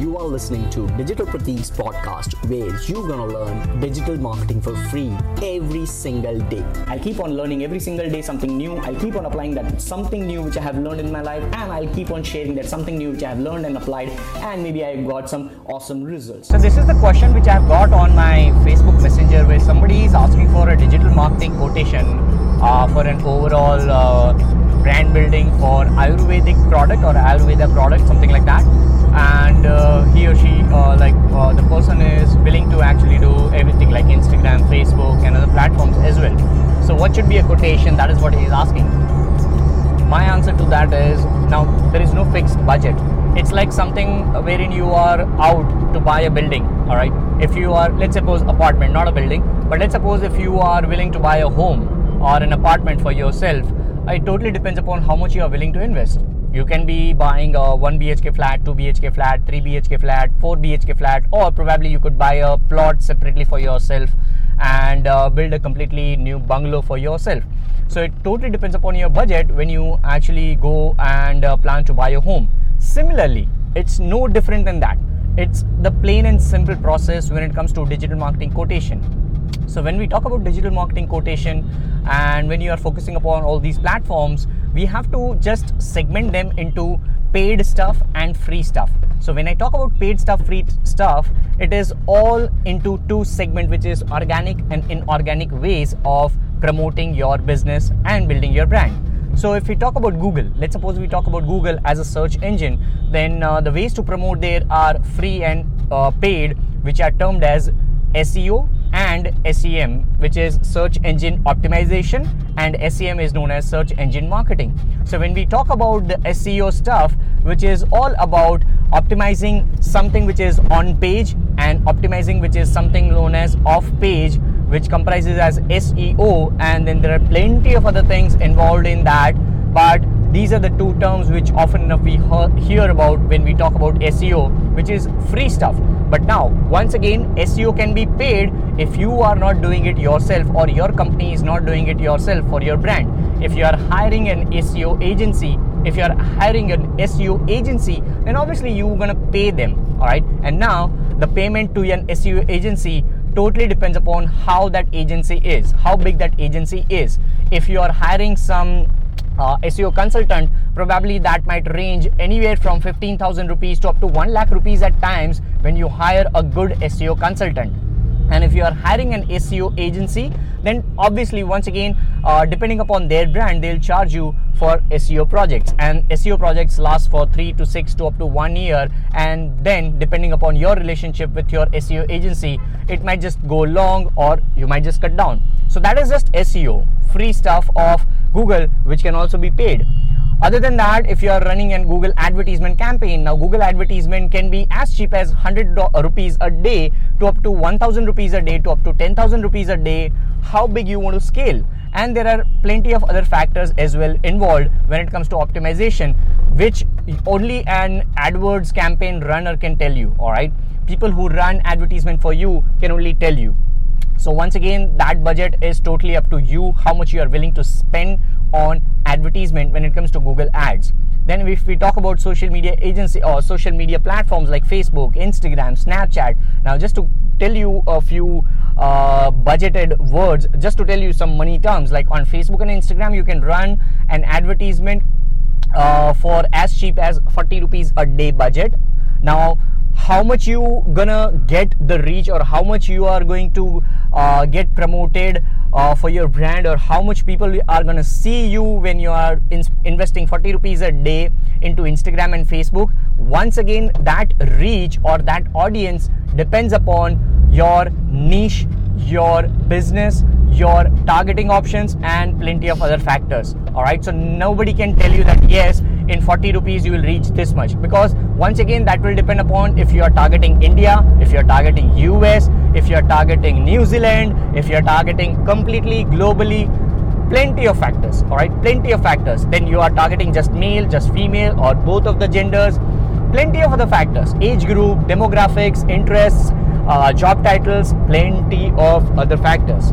You are listening to Digital Pratik's podcast where you're gonna learn digital marketing for free every single day. I'll keep on learning every single day something new. I'll keep on applying that something new which I have learned in my life, and I'll keep on sharing that something new which I have learned and applied, and maybe I got some awesome results. So this is the question which I've got on my Facebook Messenger where somebody is asking for a digital marketing quotation uh, for an overall uh, brand building for Ayurvedic product or Ayurveda product, something like that. And uh, he or she, uh, like uh, the person is willing to actually do everything like Instagram, Facebook, and other platforms as well. So what should be a quotation? That is what he is asking my answer to that is now there is no fixed budget it's like something wherein you are out to buy a building all right if you are let's suppose apartment not a building but let's suppose if you are willing to buy a home or an apartment for yourself it totally depends upon how much you are willing to invest. You can be buying a 1 bhk flat 2 bhk flat 3 bhk flat 4 bhk flat or probably you could buy a plot separately for yourself and uh, build a completely new bungalow for yourself. So it totally depends upon your budget when you actually go and uh, plan to buy a home. Similarly it's no different than that. It's the plain and simple process when it comes to digital marketing quotation so when we talk about digital marketing quotation and when you are focusing upon all these platforms we have to just segment them into paid stuff and free stuff. So when i talk about paid stuff free stuff it is all into two segment which is organic and inorganic ways of promoting your business and building your brand. So if we talk about google let's suppose we talk about google as a search engine then uh, the ways to promote there are free and uh, paid which are termed as seo and SEM, which is search engine optimization, and SEM is known as search engine marketing. So, when we talk about the SEO stuff, which is all about optimizing something which is on page and optimizing which is something known as off page, which comprises as SEO, and then there are plenty of other things involved in that, but these are the two terms which often enough we hear about when we talk about SEO, which is free stuff. But now, once again, SEO can be paid if you are not doing it yourself or your company is not doing it yourself for your brand. If you are hiring an SEO agency, if you are hiring an SEO agency, then obviously you're gonna pay them, all right? And now the payment to an SEO agency totally depends upon how that agency is, how big that agency is. If you are hiring some uh, SEO consultant, probably that might range anywhere from 15,000 rupees to up to 1 lakh rupees at times when you hire a good SEO consultant. And if you are hiring an SEO agency, then obviously, once again, uh, depending upon their brand, they'll charge you for SEO projects. And SEO projects last for three to six to up to one year. And then, depending upon your relationship with your SEO agency, it might just go long or you might just cut down. So, that is just SEO, free stuff of Google, which can also be paid. Other than that, if you are running a Google advertisement campaign, now Google advertisement can be as cheap as 100 rupees a day to up to 1000 rupees a day to up to 10,000 rupees a day, how big you want to scale. And there are plenty of other factors as well involved when it comes to optimization, which only an AdWords campaign runner can tell you. All right, people who run advertisement for you can only tell you. So once again, that budget is totally up to you how much you are willing to spend on advertisement when it comes to Google Ads. Then if we talk about social media agency or social media platforms like Facebook, Instagram, Snapchat. Now just to tell you a few uh, budgeted words, just to tell you some money terms, like on Facebook and Instagram, you can run an advertisement uh, for as cheap as 40 rupees a day budget. Now how much you gonna get the reach or how much you are going to uh, get promoted uh, for your brand or how much people are gonna see you when you are in investing 40 rupees a day into instagram and facebook. Once again that reach or that audience depends upon your niche your business your targeting options and plenty of other factors. All right? So nobody can tell you that yes in 40 rupees you will reach this much. Because once again that will depend upon if you are targeting india if you are targeting us if you are targeting new zealand if you are targeting completely globally plenty of factors all right? Plenty of factors. Then you are targeting just male just female or both of the genders. Plenty of other factors. Age group demographics interests uh, job titles plenty of other factors.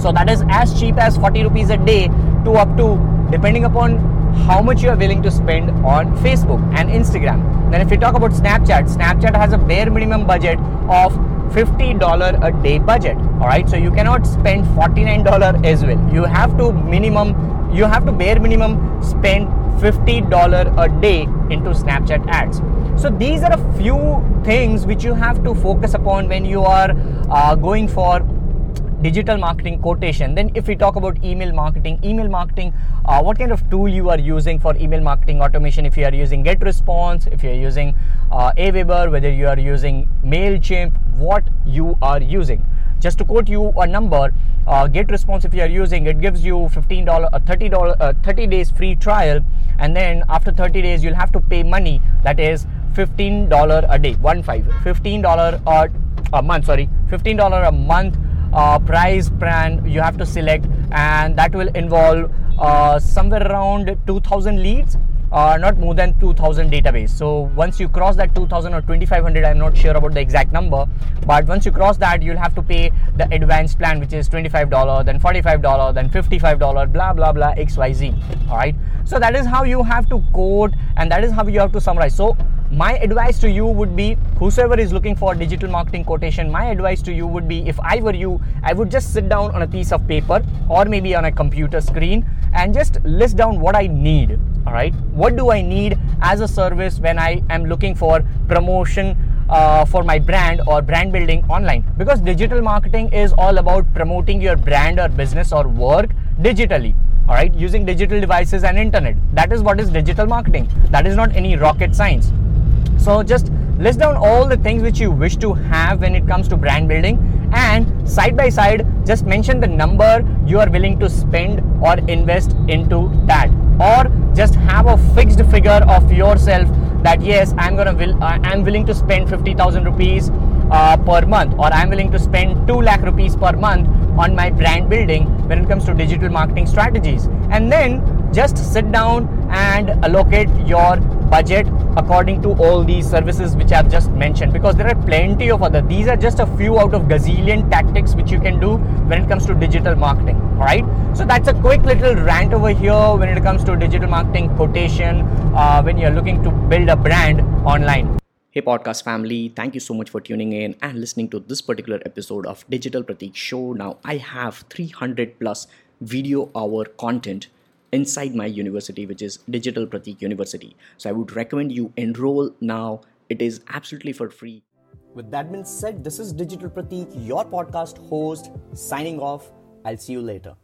So that is as cheap as 40 rupees a day to up to depending upon how much you are willing to spend on Facebook and Instagram. Then, if you talk about Snapchat, Snapchat has a bare minimum budget of $50 a day budget. All right, so you cannot spend $49 as well. You have to minimum, you have to bare minimum spend $50 a day into Snapchat ads. So these are a few things which you have to focus upon when you are uh, going for digital marketing quotation. Then if we talk about email marketing email marketing uh, what kind of tool you are using for email marketing automation? If you are using GetResponse if you are using uh, aweber whether you are using mailchimp what you are using? Just to quote you a number uh, GetResponse if you are using it gives you $15 uh, $30 uh, 30 days free trial and then after 30 days you'll have to pay money that is $15 a day one five $15 a, a month sorry $15 a month uh, price brand you have to select and that will involve uh, somewhere around 2000 leads uh, not more than 2000 database. So once you cross that 2000 or 2500 i'm not sure about the exact number but once you cross that you'll have to pay the advanced plan which is $25 then $45 then $55 blah blah blah xyz all right? So that is how you have to code and that is how you have to summarize. So my advice to you would be whosoever is looking for digital marketing quotation my advice to you would be if i were you i would just sit down on a piece of paper or maybe on a computer screen and just list down what i need all right? What do i need as a service when i am looking for promotion uh, for my brand or brand building online? Because digital marketing is all about promoting your brand or business or work digitally all right? Using digital devices and internet. That is what is digital marketing. That is not any rocket science so just list down all the things which you wish to have when it comes to brand building and side by side just mention the number you are willing to spend or invest into that. Or just have a fixed figure of yourself that yes i'm gonna will uh, i'm willing to spend 50000 rupees uh, per month or i'm willing to spend 2 lakh rupees per month on my brand building when it comes to digital marketing strategies. And then just sit down and allocate your budget according to all these services which I've just mentioned because there are plenty of other these are just a few out of gazillion tactics which you can do when it comes to digital marketing all right so that's a quick little rant over here when it comes to digital marketing quotation uh, when you're looking to build a brand online Hey, podcast family, thank you so much for tuning in and listening to this particular episode of Digital Pratik Show. Now, I have 300 plus video hour content inside my university, which is Digital Pratik University. So, I would recommend you enroll now. It is absolutely for free. With that being said, this is Digital Pratik, your podcast host, signing off. I'll see you later.